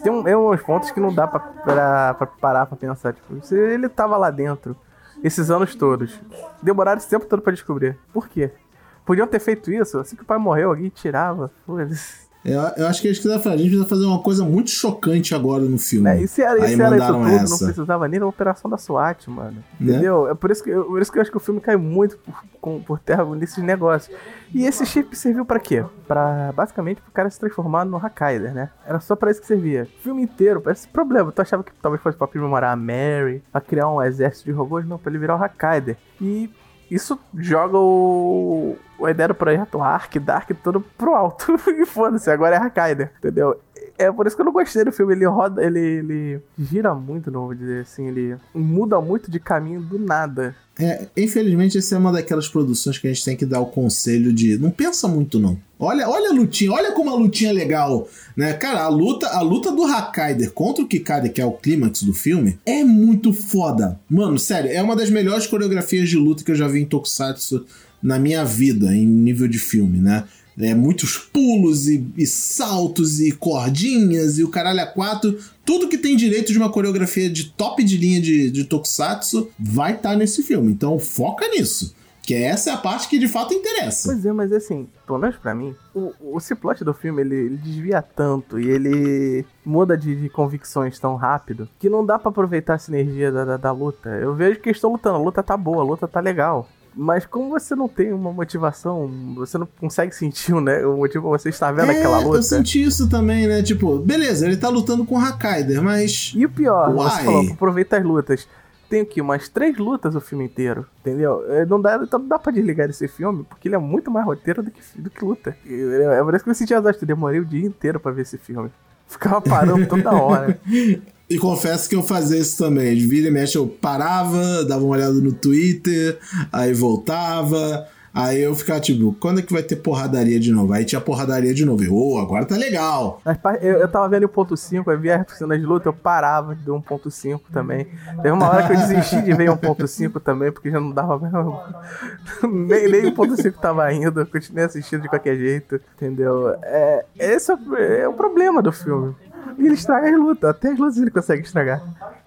Tem, um, tem uns pontos que não dá pra, pra, pra parar pra pensar. Tipo, se ele tava lá dentro esses anos todos. Demoraram esse tempo todo para descobrir. Por quê? Podiam ter feito isso, assim que o pai morreu, alguém tirava. Foda-se. Eu, eu, acho que eles quiseram fazer. A gente precisa fazer uma coisa muito chocante agora no filme. É, e se era, Aí se era isso tudo, essa. não precisava nem da operação da SWAT, mano. Né? Entendeu? É por isso, que, por isso que eu acho que o filme cai muito por, com, por terra nesses negócios. E esse chip serviu para quê? Para basicamente pro cara se transformar no Hakaider, né? Era só para isso que servia. O filme inteiro, esse problema. Tu achava que talvez fosse pra aprimorar a Mary, pra criar um exército de robôs? Não, pra ele virar o Hakaider. E isso joga o, ideia do projeto Ark, Dark, tudo pro alto. e foda-se, agora é Hakaider, entendeu? É por isso que eu não gostei do filme. Ele roda, ele, ele gira muito, não vou dizer assim. Ele muda muito de caminho do nada. É, infelizmente, essa é uma daquelas produções que a gente tem que dar o conselho de não pensa muito, não. Olha, olha a lutinha, olha como a lutinha é legal, né? Cara, a luta, a luta do Hakaider contra o Kikaider, que é o clímax do filme, é muito foda. Mano, sério, é uma das melhores coreografias de luta que eu já vi em Tokusatsu na minha vida, em nível de filme, né? É, muitos pulos e, e, saltos e cordinhas e o caralho a quatro. Tudo que tem direito de uma coreografia de top de linha de, de Tokusatsu vai estar tá nesse filme. Então foca nisso. Que essa é a parte que de fato interessa. Pois é, mas assim, pelo menos pra mim, o, o plot do filme ele, ele, desvia tanto e ele muda de, de, convicções tão rápido que não dá para aproveitar a sinergia da, da, da, luta. Eu vejo que estão lutando, a luta tá boa, a luta tá legal. Mas como você não tem uma motivação, você não consegue sentir né, o motivo pra você estar vendo é, aquela luta. Eu senti isso também, né? Tipo, beleza, ele tá lutando com o Hakaider, mas. E o pior, Why? você falou, aproveita as lutas. Tem aqui umas três lutas o filme inteiro, entendeu? É, não dá, então não dá pra desligar esse filme, porque ele é muito mais roteiro do que, do que luta. É por isso que eu senti as eu demorei o dia inteiro pra ver esse filme. Ficava parando toda hora. E confesso que eu fazia isso também. De vira e mexe, eu parava, dava uma olhada no Twitter, aí voltava. Aí eu ficava tipo, quando é que vai ter porradaria de novo? Aí tinha porradaria de novo. ô, oh, agora tá legal. Eu, eu tava vendo o ponto 5, aí via as cenas de luta, eu parava de 1.5 também. Teve uma hora que eu desisti de ver 1.5 também, porque já não dava nem, nem 1.5 tava indo, eu continuei assistindo de qualquer jeito, entendeu? É, esse é, é o problema do filme. Ele estraga as lutas. Até as lutas ele consegue estragar.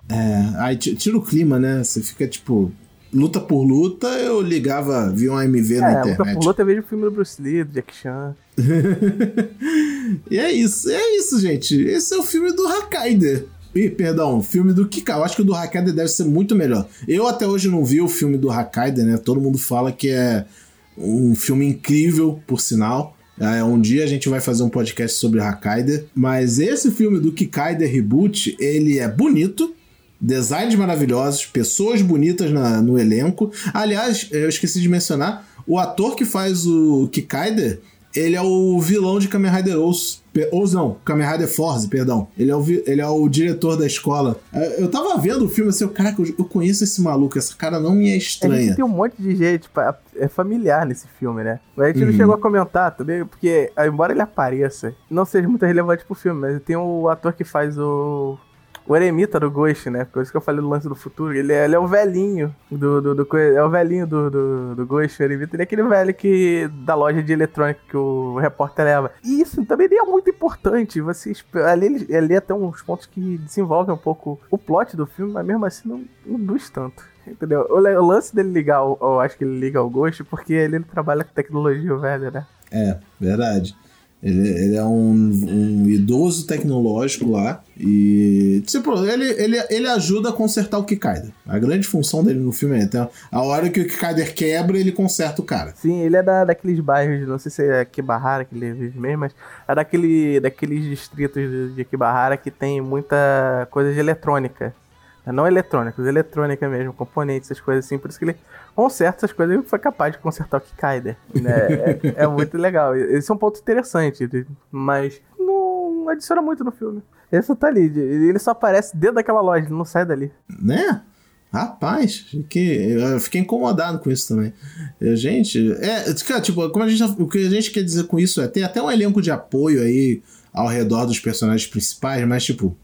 É, aí tira o clima, né? Você fica tipo. Luta por luta, eu ligava, vi um AMV é, na internet. Luta por luta, eu vejo o filme do Bruce Lee, do Jack Chan. e é isso, é isso, gente. Esse é o filme do Hakaider. Ih, perdão, filme do Kika. Eu acho que o do Hakaider deve ser muito melhor. Eu até hoje não vi o filme do Hakaider, né? Todo mundo fala que é um filme incrível, por sinal. É, um dia a gente vai fazer um podcast sobre Hakaider, mas esse filme do Kikaider Reboot, ele é bonito, designs maravilhosos, pessoas bonitas na, no elenco. Aliás, eu esqueci de mencionar, o ator que faz o Kikaider, ele é o vilão de Kamen Rider Ous. Ou não, Kamen Rider Force, perdão. Ele é, o, ele é o diretor da escola. É, eu tava vendo o filme assim, caraca, eu, eu conheço esse maluco, essa cara não me é estranha. tem um monte de gente, é, é familiar nesse filme, né? A gente uhum. não chegou a comentar também, porque, embora ele apareça, não seja muito relevante pro filme, mas tem o ator que faz o o eremita do Ghost, né? Por isso que eu falei do lance do futuro. Ele é, ele é o velhinho do, do, do, É o velhinho do, do, do Ghost, o eremita. Ele é aquele velho que. da loja de eletrônica que o repórter leva. E isso também é muito importante. Você, ali, ali até uns pontos que desenvolvem um pouco o plot do filme, mas mesmo assim não, não induz tanto. Entendeu? O, o lance dele ligar, eu acho que ele liga o Ghost porque ele, ele trabalha com tecnologia velha, né? É, verdade. Ele, ele é um, um, idoso tecnológico lá e tipo, ele, ele, ele ajuda a consertar o Kikaider. A grande função dele no filme é então, a hora que o Kikaider quebra, ele conserta o cara. Sim, ele é da, daqueles bairros, não sei se é Kibahara que ele vive mesmo, mas é daquele, daqueles distritos de, de Kibahara que tem muita coisa de eletrônica. Não eletrônicos, eletrônica mesmo, componentes, essas coisas assim. Por isso que ele conserta essas coisas e foi capaz de consertar o Kikaider. Né? é, é, muito legal. Esse é um ponto interessante, mas não adiciona muito no filme. Esse tá ali, ele só aparece dentro daquela loja, ele não sai dali. Né? Rapaz, fiquei, eu fiquei incomodado com isso também. Eu, gente, é, tipo, como a gente, o que a gente quer dizer com isso é tem até um elenco de apoio aí ao redor dos personagens principais, mas tipo,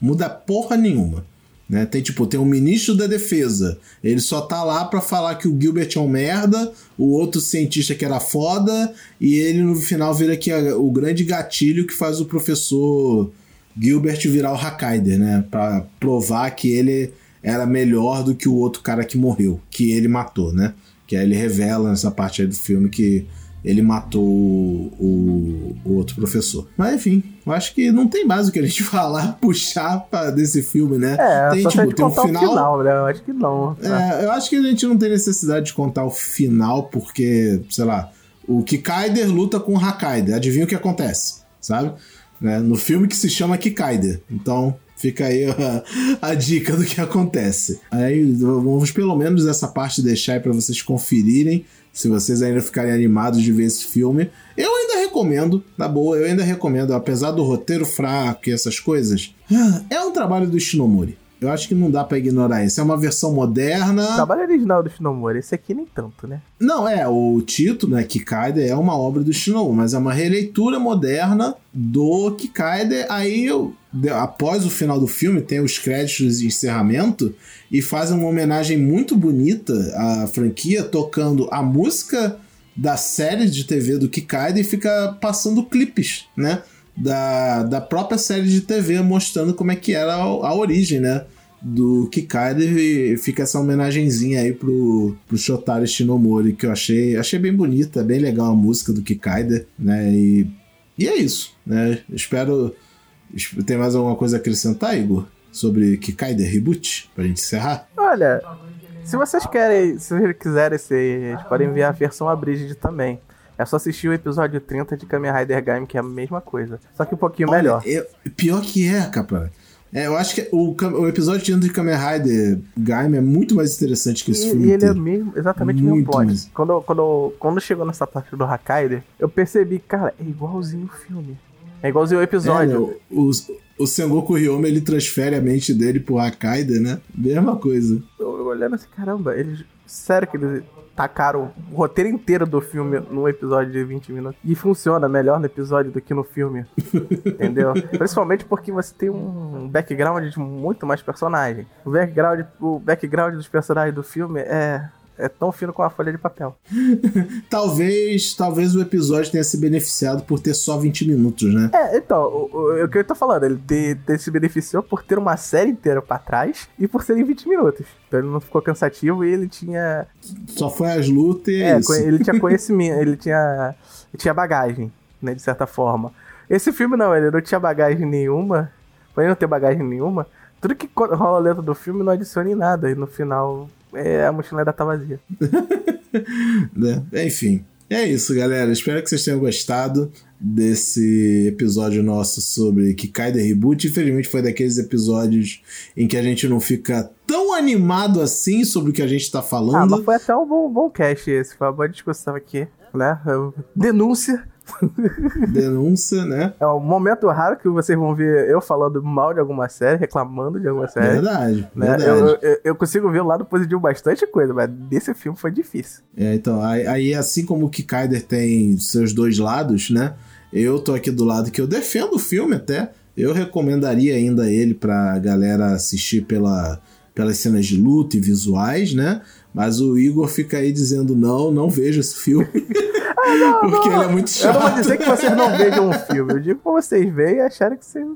muda porra nenhuma. Né? Tem tipo, tem o ministro da defesa. Ele só tá lá para falar que o Gilbert é um merda, o outro cientista que era foda, e ele no final vira aqui o grande gatilho que faz o professor Gilbert virar o Hakaider, né? Pra provar que ele era melhor do que o outro cara que morreu, que ele matou, né? Que aí ele revela nessa parte aí do filme que ele matou o, o, outro professor. Mas enfim, eu acho que não tem mais o que a gente falar, puxar pra, desse filme, né? É, tem, só tipo, tem um final. final né? Eu acho que não. É, eu acho que a gente não tem necessidade de contar o final, porque, sei lá, o Kikaider luta com o Hakaider. Adivinha o que acontece, sabe? Né? No filme que se chama Kikaider. Então, Fica aí a, a, dica do que acontece. Aí vamos pelo menos essa parte deixar aí pra vocês conferirem. Se vocês ainda ficarem animados de ver esse filme. Eu ainda recomendo, na boa, eu ainda recomendo, apesar do roteiro fraco e essas coisas. É um trabalho do Shinomori. Eu acho que não dá para ignorar isso. É uma versão moderna. O trabalho original do Shinomori, esse aqui nem tanto, né? Não, é, o título, né, Kikaide, é uma obra do Shinomori, mas é uma releitura moderna do Kikaide. Aí, eu, após o final do filme, tem os créditos de encerramento e fazem uma homenagem muito bonita à franquia, tocando a música da série de TV do Kikaide e fica passando clipes, né? Da, da própria série de TV mostrando como é que era a, a origem, né? Do Kikaide e fica essa homenagenzinha aí pro, pro Shotaro Shinomori, que eu achei, achei bem bonita, bem legal a música do Kikaide, né? E, e é isso, né? Espero. Tem mais alguma coisa a acrescentar, Igor? Sobre Kikaide Reboot, pra gente encerrar? Olha, se vocês querem, se vocês quiserem, vocês podem enviar a versão abridged também. É só assistir o episódio 30 de Kamen Rider Gaim, que é a mesma coisa. Só que um pouquinho Olha, melhor. Eu, pior que é, capa. É, eu acho que o, o episódio de Kamen Rider Gaim é muito mais interessante que esse e, filme. E ele inteiro. é mesmo, exatamente o mesmo plot. Quando, quando, quando chegou nessa parte do Hakaider, eu percebi, cara, é igualzinho o filme. É igualzinho o episódio. É, o, o Sengoku Ryoma, ele transfere a mente dele pro Hakaider, né? Mesma coisa. Eu olhando assim, caramba, ele. Sério que eles tacaram o roteiro inteiro do filme num episódio de 20 minutos. E funciona melhor no episódio do que no filme. entendeu? Principalmente porque você tem um background de muito mais personagens. O background, o background dos personagens do filme é é tão fino como a folha de papel. talvez, talvez o episódio tenha se beneficiado por ter só 20 minutos, né? É, então, o, o, o que eu tô falando, ele ter, ter se beneficiou por ter uma série inteira para trás e por serem 20 minutos. Então ele não ficou cansativo e ele tinha. Só foi as lutas e é, isso. ele tinha conhecimento, ele tinha, ele tinha bagagem, né, de certa forma. Esse filme não, ele não tinha bagagem nenhuma. Por ele não ter bagagem nenhuma, tudo que rola dentro do filme não adiciona em nada. E no final é, a mochila ainda tá vazia. né? Enfim, é isso, galera. Espero que vocês tenham gostado desse episódio nosso sobre Kikai The Reboot. Infelizmente foi daqueles episódios em que a gente não fica tão animado assim sobre o que a gente tá falando. Ah, mas foi até um bom, bom cast esse, foi uma boa discussão aqui, né? Denúncia Denúncia, né? É um momento raro que vocês vão ver eu falando mal de alguma série, reclamando de alguma série. Verdade, né? verdade. Eu, eu, eu, consigo ver o lado positivo bastante coisa, mas desse filme foi difícil. É, então, aí, aí assim como o Kikaider tem seus dois lados, né? Eu tô aqui do lado que eu defendo o filme até. Eu recomendaria ainda ele pra galera assistir pela, pelas cenas de luta e visuais, né? Mas o Igor fica aí dizendo: não, não vejo esse filme. Ah, não, porque não. ele é muito chato. Eu não vou dizer que vocês não vejam um filme. Eu digo pra vocês verem e acharem que vocês.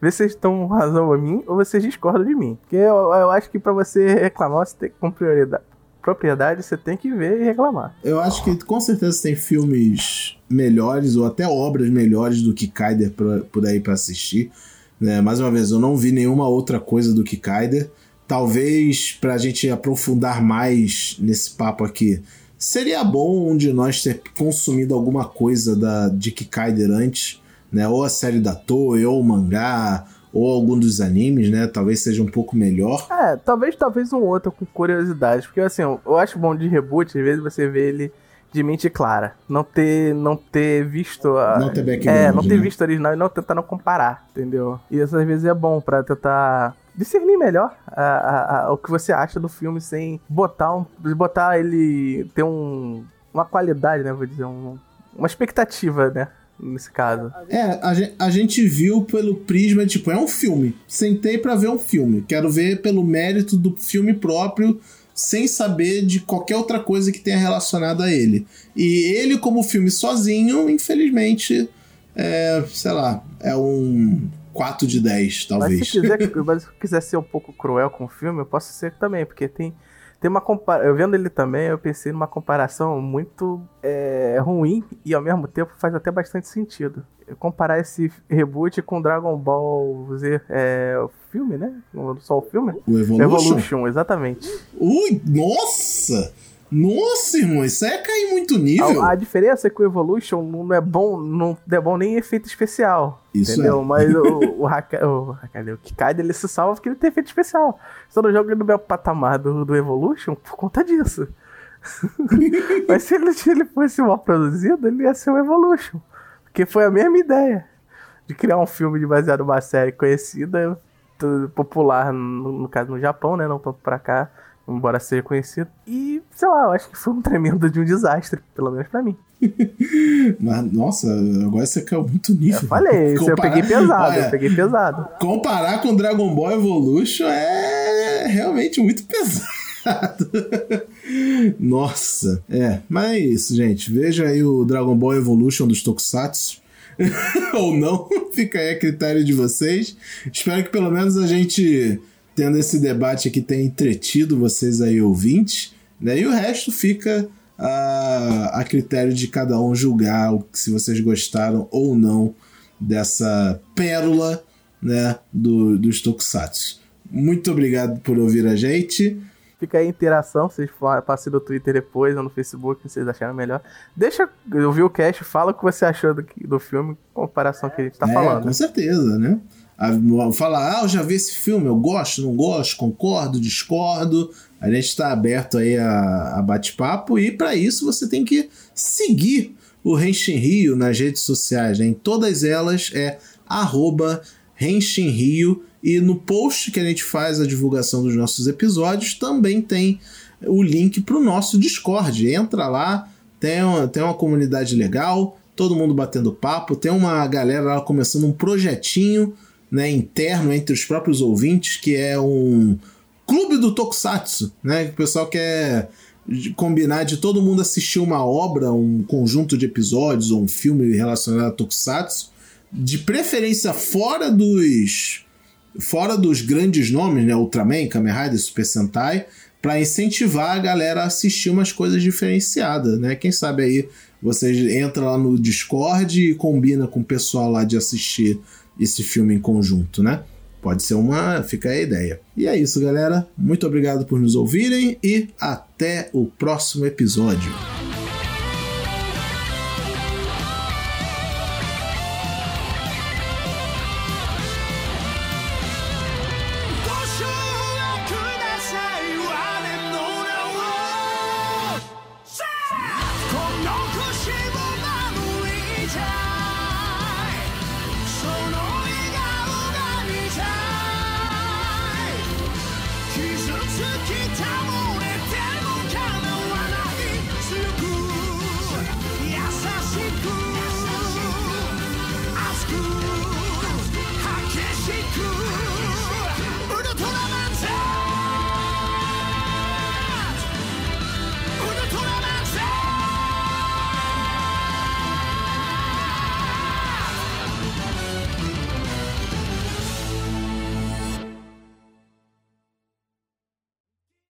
Ver se vocês estão razão a mim ou vocês discordam de mim. Porque eu, eu acho que pra você reclamar, você tem que com prioridade propriedade, você tem que ver e reclamar. Eu acho que com certeza tem filmes melhores ou até obras melhores do que Kaider por aí para assistir. Né? Mais uma vez, eu não vi nenhuma outra coisa do que Kaider. Talvez para a gente aprofundar mais nesse papo aqui, seria bom um de nós ter consumido alguma coisa da, de Kikaider antes, né? Ou a série da Toei, ou o mangá, ou algum dos animes, né? Talvez seja um pouco melhor. É, talvez talvez um outro com curiosidade, porque assim, eu acho bom de reboot, às vezes você vê ele de mente clara, não ter não ter visto a, não ter background, é, não ter né? visto original e não tentar não comparar, entendeu? E isso às vezes é bom para tentar discernir melhor a, a, a, o que você acha do filme sem botar, um, botar ele ter um, uma qualidade, né? Vou dizer, um, uma expectativa, né? Nesse caso. É, a gente, viu pelo prisma, tipo, é um filme. Sentei para ver um filme. Quero ver pelo mérito do filme próprio, sem saber de qualquer outra coisa que tenha relacionado a ele. E ele, como filme sozinho, infelizmente, é, sei lá, é um 4 de 10, talvez. Mas se, quiser, mas se quiser ser um pouco cruel com o filme, eu posso ser também, porque tem, tem uma comparação. Eu vendo ele também, eu pensei numa comparação muito é, ruim e ao mesmo tempo faz até bastante sentido. Eu comparar esse reboot com Dragon Ball Z, é, o filme, né? Só o filme? O Evolution? Evolution, exatamente. Ui, nossa! Nossa, irmão, isso é cair muito nível. A, a, diferença é que o Evolution não é bom, não é bom nem em efeito especial. Isso entendeu? É. Mas o, o, Haka, o, o Kikaido, ele se salva porque ele tem efeito especial. Só no jogo no meu patamar do, do Evolution por conta disso. Mas se ele, se ele fosse mal produzido, ele ia ser o Evolution. Porque foi a mesma ideia de criar um filme de baseado numa série conhecida, popular, no, no caso no Japão, né? Não tanto pra cá, embora seja conhecido. E, sei lá, eu acho que foi um tremendo de um desastre, pelo menos pra mim. Mas, nossa, agora você caiu muito nível. Eu falei, comparar... eu peguei pesado, Olha, eu peguei pesado. Comparar com Dragon Ball Evolution é realmente muito pesado. Nossa, é, mas é isso, gente. Veja aí o Dragon Ball Evolution dos Tokusatsu. Ou não, fica aí a critério de vocês. Espero que pelo menos a gente, tendo esse debate aqui, tenha entretido vocês aí, ouvintes. Né? E o resto fica a, a critério de cada um julgar se vocês gostaram ou não dessa pérola né, do, dos Tokusatsu. Muito obrigado por ouvir a gente. Fica aí a interação, vocês passem no Twitter depois ou no Facebook, se vocês acharam melhor. Deixa eu ouvir o cast, fala o que você achou do, do filme em comparação que a gente tá é, falando. Com certeza, né? Falar, ah, eu já vi esse filme, eu gosto, não gosto, concordo, discordo. A gente está aberto aí a, a bate-papo e para isso você tem que seguir o Renshin Rio nas redes sociais. Né? Em todas elas é arroba Renshin Rio e no post que a gente faz a divulgação dos nossos episódios também tem o link para o nosso Discord. Entra lá, tem uma, tem uma comunidade legal, todo mundo batendo papo, tem uma galera lá começando um projetinho né, interno entre os próprios ouvintes, que é um clube do Tokusatsu, né? O pessoal quer combinar de todo mundo assistir uma obra, um conjunto de episódios ou um filme relacionado a Tokusatsu, de preferência fora dos fora dos grandes nomes, né, Ultraman, Kamen Rider, Super Sentai, para incentivar a galera a assistir umas coisas diferenciadas, né? Quem sabe aí vocês entram lá no Discord e combina com o pessoal lá de assistir esse filme em conjunto, né? Pode ser uma, fica a ideia. E é isso, galera. Muito obrigado por nos ouvirem e até o próximo episódio.